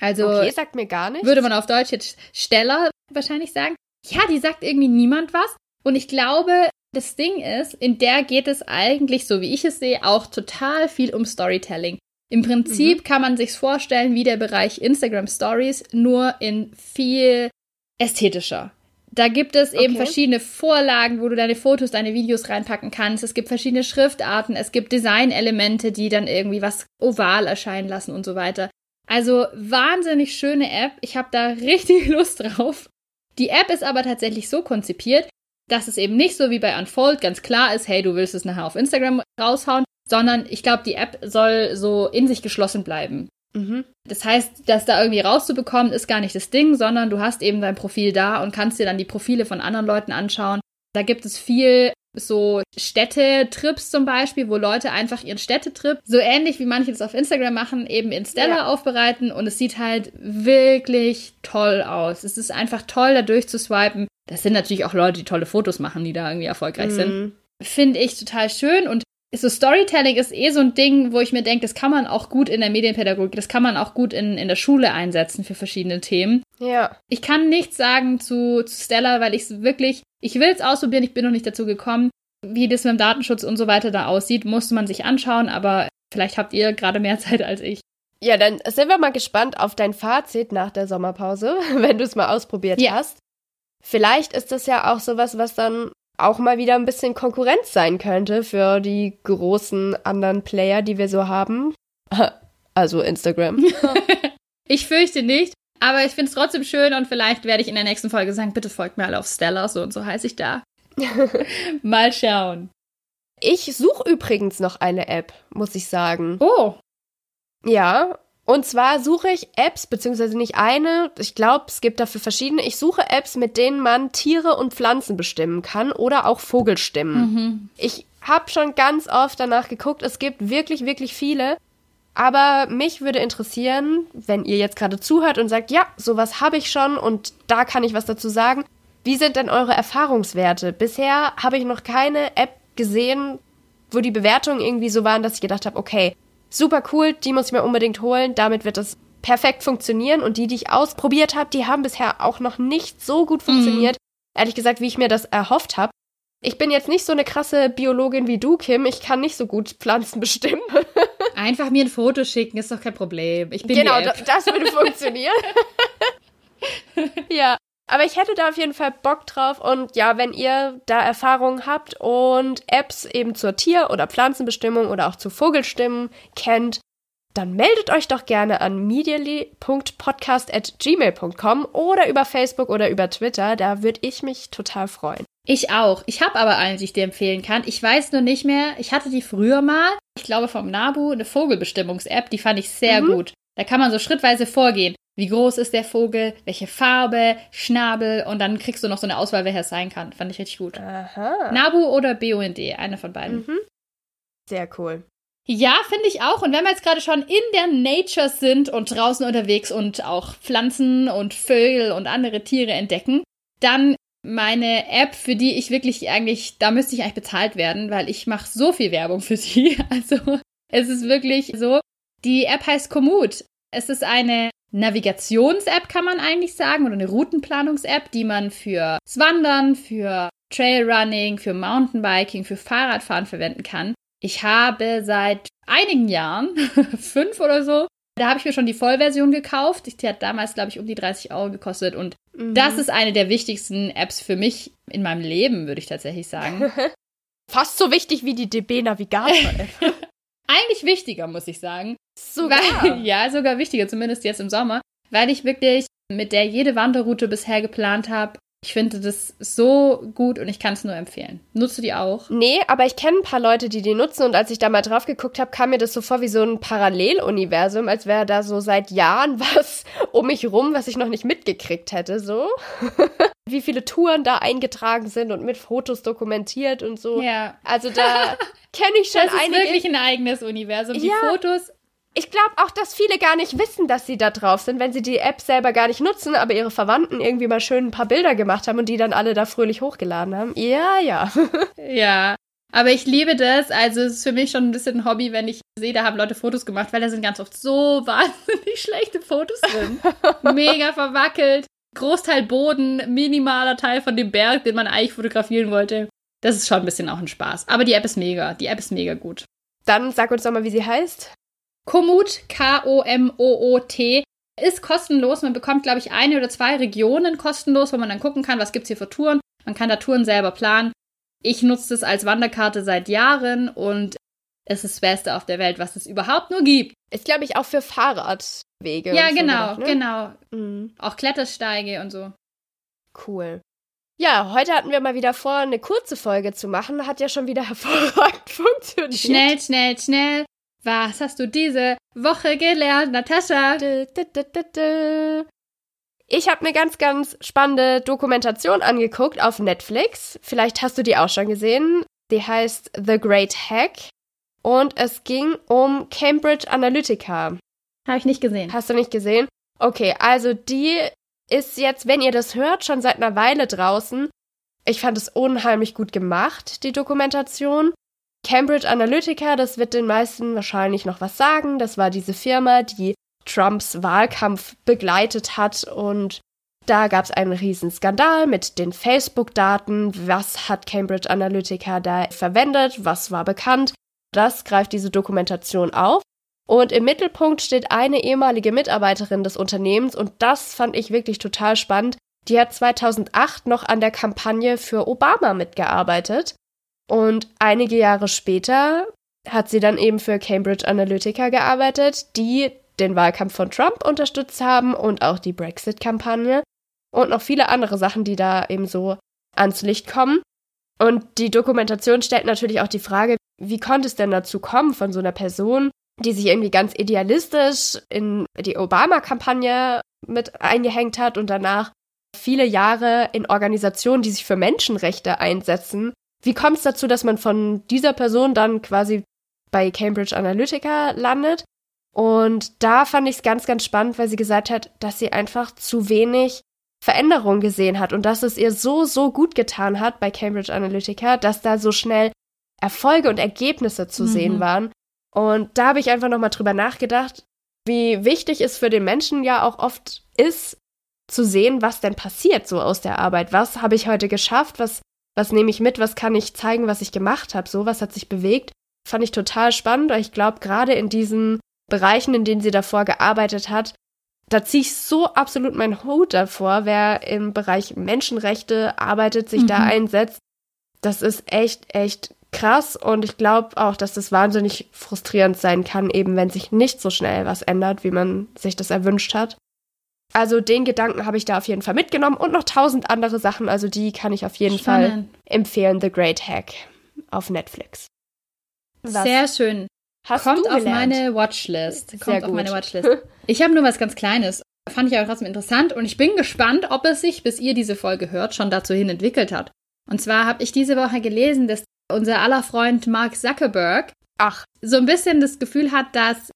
Also Okay, sagt mir gar nichts. würde man auf Deutsch jetzt Stella wahrscheinlich sagen. Ja, die sagt irgendwie niemand was. Und ich glaube, das Ding ist, in der geht es eigentlich, so wie ich es sehe, auch total viel um Storytelling. Im Prinzip kann man sich's vorstellen wie der Bereich Instagram Stories, nur in viel ästhetischer. Da gibt es eben Okay. verschiedene Vorlagen, wo du deine Fotos, deine Videos reinpacken kannst. Es gibt verschiedene Schriftarten, es gibt Designelemente, die dann irgendwie was oval erscheinen lassen und so weiter. Also wahnsinnig schöne App. Ich habe da richtig Lust drauf. Die App ist aber tatsächlich so konzipiert, dass es eben nicht so wie bei Unfold ganz klar ist, hey, du willst es nachher auf Instagram raushauen, sondern ich glaube, die App soll so in sich geschlossen bleiben. Mhm. Das heißt, das da irgendwie rauszubekommen, ist gar nicht das Ding, sondern du hast eben dein Profil da und kannst dir dann die Profile von anderen Leuten anschauen. Da gibt es viel so Städtetrips zum Beispiel, wo Leute einfach ihren Städtetrip, so ähnlich wie manche das auf Instagram machen, eben in Stella Ja. aufbereiten und es sieht halt wirklich toll aus. Es ist einfach toll, da durchzuswipen. Das sind natürlich auch Leute, die tolle Fotos machen, die da irgendwie erfolgreich sind Mhm. finde ich total schön und so Storytelling ist eh so ein Ding, wo ich mir denke, das kann man auch gut in der Medienpädagogik, das kann man auch gut in, in der Schule einsetzen für verschiedene Themen. Ja. Ich kann nichts sagen zu, zu Stella, weil ich es wirklich, ich will es ausprobieren, ich bin noch nicht dazu gekommen. Wie das mit dem Datenschutz und so weiter da aussieht, musste man sich anschauen, aber vielleicht habt ihr gerade mehr Zeit als ich. Ja, dann sind wir mal gespannt auf dein Fazit nach der Sommerpause, wenn du es mal ausprobiert Ja. hast. Vielleicht ist das ja auch sowas, was dann auch mal wieder ein bisschen Konkurrenz sein könnte für die großen anderen Player, die wir so haben. Also Instagram. Ich fürchte nicht, aber ich finde es trotzdem schön und vielleicht werde ich in der nächsten Folge sagen, bitte folgt mir alle auf Stella, so und so heiße ich da. Mal schauen. Ich suche übrigens noch eine App, muss ich sagen. Oh, Ja, und zwar suche ich Apps, beziehungsweise nicht eine, ich glaube, es gibt dafür verschiedene. Ich suche Apps, mit denen man Tiere und Pflanzen bestimmen kann oder auch Vogelstimmen. mhm. Ich habe schon ganz oft danach geguckt, es gibt wirklich, wirklich viele. Aber mich würde interessieren, wenn ihr jetzt gerade zuhört und sagt, ja, sowas habe ich schon und da kann ich was dazu sagen. Wie sind denn eure Erfahrungswerte? Bisher habe ich noch keine App gesehen, wo die Bewertungen irgendwie so waren, dass ich gedacht habe, okay, super cool, die muss ich mir unbedingt holen, damit wird das perfekt funktionieren. Und die, die ich ausprobiert habe, die haben bisher auch noch nicht so gut funktioniert. Ehrlich gesagt, wie ich mir das erhofft habe. Ich bin jetzt nicht so eine krasse Biologin wie du, Kim. Ich kann nicht so gut Pflanzen bestimmen. Einfach mir ein Foto schicken, ist doch kein Problem. Ich bin genau, das würde funktionieren. ja. Aber ich hätte da auf jeden Fall Bock drauf. Und ja, wenn ihr da Erfahrungen habt und Apps eben zur Tier- oder Pflanzenbestimmung oder auch zu Vogelstimmen kennt, dann meldet euch doch gerne an medially.podcast.gmail.com oder über Facebook oder über Twitter. Da würde ich mich total freuen. Ich auch. Ich habe aber eine, die ich dir empfehlen kann. Ich weiß nur nicht mehr. Ich hatte die früher mal. Ich glaube vom Nabu, eine Vogelbestimmungs-App. Die fand ich sehr mhm. gut. Da kann man so schrittweise vorgehen. Wie groß ist der Vogel? Welche Farbe? Schnabel? Und dann kriegst du noch so eine Auswahl, wer es sein kann. Fand ich richtig gut. Aha. Nabu oder BUND, eine von beiden. Mhm. Sehr cool. Ja, finde ich auch. Und wenn wir jetzt gerade schon in der Nature sind und draußen unterwegs und auch Pflanzen und Vögel und andere Tiere entdecken, dann meine App, für die ich wirklich eigentlich, da müsste ich eigentlich bezahlt werden, weil ich mache so viel Werbung für sie. Also es ist wirklich so. Die App heißt Komoot. Es ist eine Navigations-App, kann man eigentlich sagen, oder eine Routenplanungs-App, die man fürs Wandern, für Trailrunning, für Mountainbiking, für Fahrradfahren verwenden kann. Ich habe seit einigen Jahren, fünf oder so, da habe ich mir schon die Vollversion gekauft. Die hat damals, glaube ich, um die 30 Euro gekostet. Und mhm. das ist eine der wichtigsten Apps für mich in meinem Leben, würde ich tatsächlich sagen. Fast so wichtig wie die DB Navigator-App. Eigentlich wichtiger, muss ich sagen. Sogar? Ja, sogar wichtiger, zumindest jetzt im Sommer. Weil ich wirklich mit der jede Wanderroute bisher geplant habe, ich finde das so gut und ich kann es nur empfehlen. Nutzt du die auch? Nee, aber ich kenne ein paar Leute, die die nutzen und als ich da mal drauf geguckt habe, kam mir das so vor wie so ein Paralleluniversum, als wäre da so seit Jahren was um mich rum, was ich noch nicht mitgekriegt hätte, so. wie viele Touren da eingetragen sind und mit Fotos dokumentiert und so. Ja. Also da kenne ich schon einige. Das ist wirklich ein eigenes Universum. Die ja. Fotos ich glaube auch, dass viele gar nicht wissen, dass sie da drauf sind, wenn sie die App selber gar nicht nutzen, aber ihre Verwandten irgendwie mal schön ein paar Bilder gemacht haben und die dann alle da fröhlich hochgeladen haben. Ja, ja. ja. Aber ich liebe das. Also es ist für mich schon ein bisschen ein Hobby, wenn ich sehe, da haben Leute Fotos gemacht, weil da sind ganz oft so wahnsinnig schlechte Fotos drin. Mega verwackelt. Großteil Boden, minimaler Teil von dem Berg, den man eigentlich fotografieren wollte. Das ist schon ein bisschen auch ein Spaß. Aber die App ist mega. Die App ist mega gut. Dann sag uns doch mal, wie sie heißt. Komoot, K-O-M-O-O-T, ist kostenlos. Man bekommt, glaube ich, eine oder zwei Regionen kostenlos, wo man dann gucken kann, was gibt es hier für Touren. Man kann da Touren selber planen. Ich nutze das als Wanderkarte seit Jahren und es ist das Beste auf der Welt, was es überhaupt nur gibt. Ist, glaube ich, auch für Fahrradwege. Ja, genau, so gedacht, ne? genau. Mhm. Auch Klettersteige und so. Cool. Ja, heute hatten wir mal wieder vor, eine kurze Folge zu machen. Hat ja schon wieder hervorragend funktioniert. Schnell, schnell, schnell. Was hast du diese Woche gelernt, Natascha? Ich habe mir ganz, ganz spannende Dokumentation angeguckt auf Netflix. Vielleicht hast du die auch schon gesehen. Die heißt The Great Hack. Und es ging um Cambridge Analytica. Habe ich nicht gesehen. Hast du nicht gesehen? Okay, also die ist jetzt, wenn ihr das hört, schon seit einer Weile draußen. Ich fand es unheimlich gut gemacht, die Dokumentation. Cambridge Analytica, das wird den meisten wahrscheinlich noch was sagen. Das war diese Firma, die Trumps Wahlkampf begleitet hat und da gab es einen riesen Skandal mit den Facebook-Daten. Was hat Cambridge Analytica da verwendet? Was war bekannt? Das greift diese Dokumentation auf. Und im Mittelpunkt steht eine ehemalige Mitarbeiterin des Unternehmens und das fand ich wirklich total spannend. Die hat 2008 noch an der Kampagne für Obama mitgearbeitet und einige Jahre später hat sie dann eben für Cambridge Analytica gearbeitet, die den Wahlkampf von Trump unterstützt haben und auch die Brexit-Kampagne und noch viele andere Sachen, die da eben so ans Licht kommen. Und die Dokumentation stellt natürlich auch die Frage, wie konnte es denn dazu kommen von so einer Person, die sich irgendwie ganz idealistisch in die Obama-Kampagne mit eingehängt hat und danach viele Jahre in Organisationen, die sich für Menschenrechte einsetzen, wie kommt es dazu, dass man von dieser Person dann quasi bei Cambridge Analytica landet? Und da fand ich es ganz, ganz spannend, weil sie gesagt hat, dass sie einfach zu wenig Veränderung gesehen hat und dass es ihr so, so gut getan hat bei Cambridge Analytica, dass da so schnell Erfolge und Ergebnisse zu mhm. sehen waren. Und da habe ich einfach nochmal drüber nachgedacht, wie wichtig es für den Menschen ja auch oft ist, zu sehen, was denn passiert so aus der Arbeit. Was habe ich heute geschafft? Was was nehme ich mit, was kann ich zeigen, was ich gemacht habe, so was hat sich bewegt. Fand ich total spannend, weil ich glaube, gerade in diesen Bereichen, in denen sie davor gearbeitet hat, da ziehe ich so absolut meinen Hut davor, wer im Bereich Menschenrechte arbeitet, sich mhm. da einsetzt. Das ist echt, echt krass und ich glaube auch, dass das wahnsinnig frustrierend sein kann, eben wenn sich nicht so schnell was ändert, wie man sich das erwünscht hat. Also den Gedanken habe ich da auf jeden Fall mitgenommen und noch tausend andere Sachen, also die kann ich auf jeden Spannend. Fall empfehlen. The Great Hack auf Netflix. Was Sehr schön. Hast Kommt auf meine Watchlist. Kommt Sehr gut. auf meine Watchlist. Ich habe nur was ganz Kleines. Fand ich aber trotzdem interessant und ich bin gespannt, ob es sich, bis ihr diese Folge hört, schon dazu hin entwickelt hat. Und zwar habe ich diese Woche gelesen, dass unser aller Freund Mark Zuckerberg ach, so ein bisschen das Gefühl hat, dass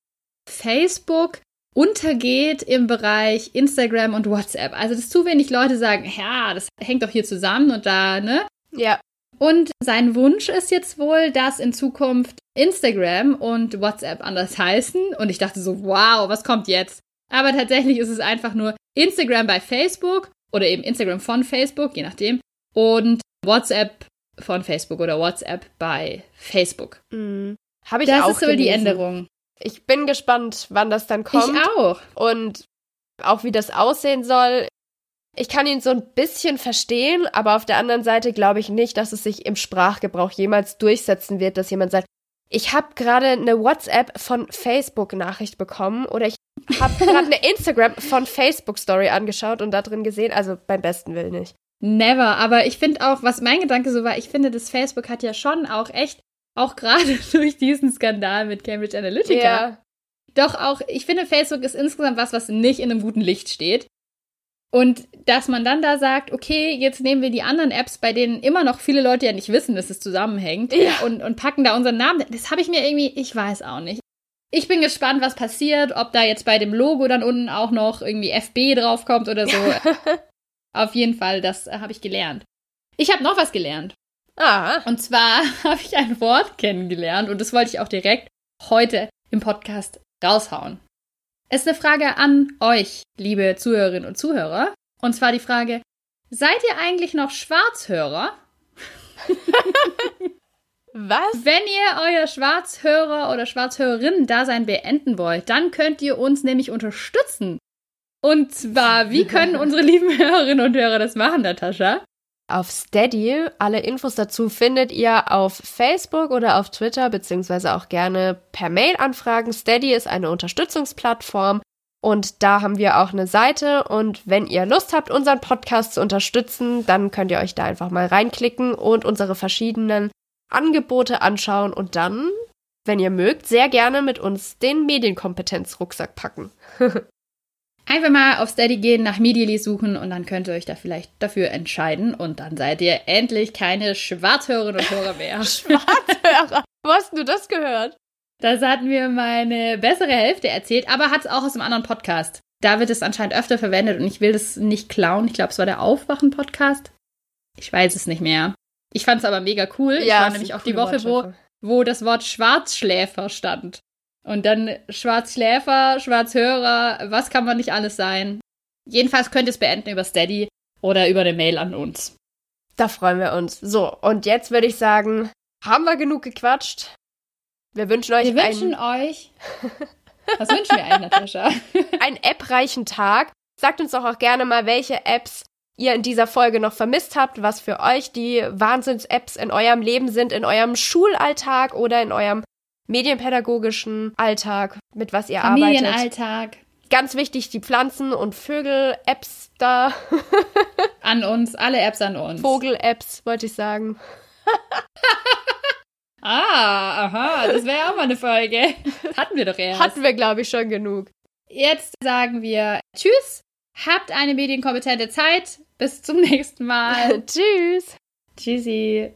Facebook untergeht im Bereich Instagram und WhatsApp. Also, dass zu wenig Leute sagen, ja, das hängt doch hier zusammen und da, ne? Ja. Und sein Wunsch ist jetzt wohl, dass in Zukunft Instagram und WhatsApp anders heißen. Und ich dachte so, wow, was kommt jetzt? Aber tatsächlich ist es einfach nur Instagram bei Facebook oder eben Instagram von Facebook, je nachdem. Und WhatsApp von Facebook oder WhatsApp bei Facebook. Mhm. Habe ich das auch Das ist so die Änderung. Ich bin gespannt, wann das dann kommt. Ich auch. Und auch wie das aussehen soll. Ich kann ihn so ein bisschen verstehen, aber auf der anderen Seite glaube ich nicht, dass es sich im Sprachgebrauch jemals durchsetzen wird, dass jemand sagt, ich habe gerade eine WhatsApp von Facebook Nachricht bekommen oder ich habe gerade eine Instagram von Facebook Story angeschaut und da drin gesehen, also beim besten Willen nicht. Never, aber ich finde auch, was mein Gedanke so war, ich finde, das Facebook hat ja schon auch echt auch gerade durch diesen Skandal mit Cambridge Analytica. Ja. Doch auch, ich finde, Facebook ist insgesamt was, was nicht in einem guten Licht steht. Und dass man dann da sagt, okay, jetzt nehmen wir die anderen Apps, bei denen immer noch viele Leute ja nicht wissen, dass es zusammenhängt, ja. und, und packen da unseren Namen. Das habe ich mir irgendwie, ich weiß auch nicht. Ich bin gespannt, was passiert, ob da jetzt bei dem Logo dann unten auch noch irgendwie FB draufkommt oder so. Auf jeden Fall, das äh, habe ich gelernt. Ich habe noch was gelernt. Ah. Und zwar habe ich ein Wort kennengelernt und das wollte ich auch direkt heute im Podcast raushauen. Es ist eine Frage an euch, liebe Zuhörerinnen und Zuhörer. Und zwar die Frage, seid ihr eigentlich noch Schwarzhörer? Was? Wenn ihr euer Schwarzhörer oder Schwarzhörerinnen-Dasein beenden wollt, dann könnt ihr uns nämlich unterstützen. Und zwar, wie können unsere lieben Hörerinnen und Hörer das machen, Natascha? Auf Steady. Alle Infos dazu findet ihr auf Facebook oder auf Twitter, beziehungsweise auch gerne per Mail anfragen. Steady ist eine Unterstützungsplattform und da haben wir auch eine Seite. Und wenn ihr Lust habt, unseren Podcast zu unterstützen, dann könnt ihr euch da einfach mal reinklicken und unsere verschiedenen Angebote anschauen und dann, wenn ihr mögt, sehr gerne mit uns den Medienkompetenzrucksack packen. Einfach mal auf Steady gehen, nach Medially suchen und dann könnt ihr euch da vielleicht dafür entscheiden und dann seid ihr endlich keine Schwarzhörerinnen und Hörer mehr. Schwarzhörer? Wo hast du das gehört? Das hat mir meine bessere Hälfte erzählt, aber hat es auch aus einem anderen Podcast. Da wird es anscheinend öfter verwendet und ich will das nicht klauen. Ich glaube, es war der Aufwachen-Podcast. Ich weiß es nicht mehr. Ich fand es aber mega cool. Ja, ich war nämlich auch die Woche, wo, wo das Wort Schwarzschläfer stand. Und dann Schwarzschläfer, Schwarzhörer, was kann man nicht alles sein? Jedenfalls könnt ihr es beenden über Steady oder über eine Mail an uns. Da freuen wir uns. So, und jetzt würde ich sagen, haben wir genug gequatscht? Wir wünschen euch Wir wünschen euch. Was wünschen wir eigentlich, Natascha? einen appreichen Tag. Sagt uns doch auch gerne mal, welche Apps ihr in dieser Folge noch vermisst habt, was für euch die Wahnsinns-Apps in eurem Leben sind, in eurem Schulalltag oder in eurem medienpädagogischen Alltag, mit was ihr Familienalltag. arbeitet. Familienalltag. Ganz wichtig, die Pflanzen- und Vögel-Apps da. an uns, alle Apps an uns. Vogel-Apps, wollte ich sagen. ah, aha, das wäre auch mal eine Folge. Hatten wir doch erst. Hatten wir, glaube ich, schon genug. Jetzt sagen wir Tschüss, habt eine medienkompetente Zeit. Bis zum nächsten Mal. Tschüss. Tschüssi.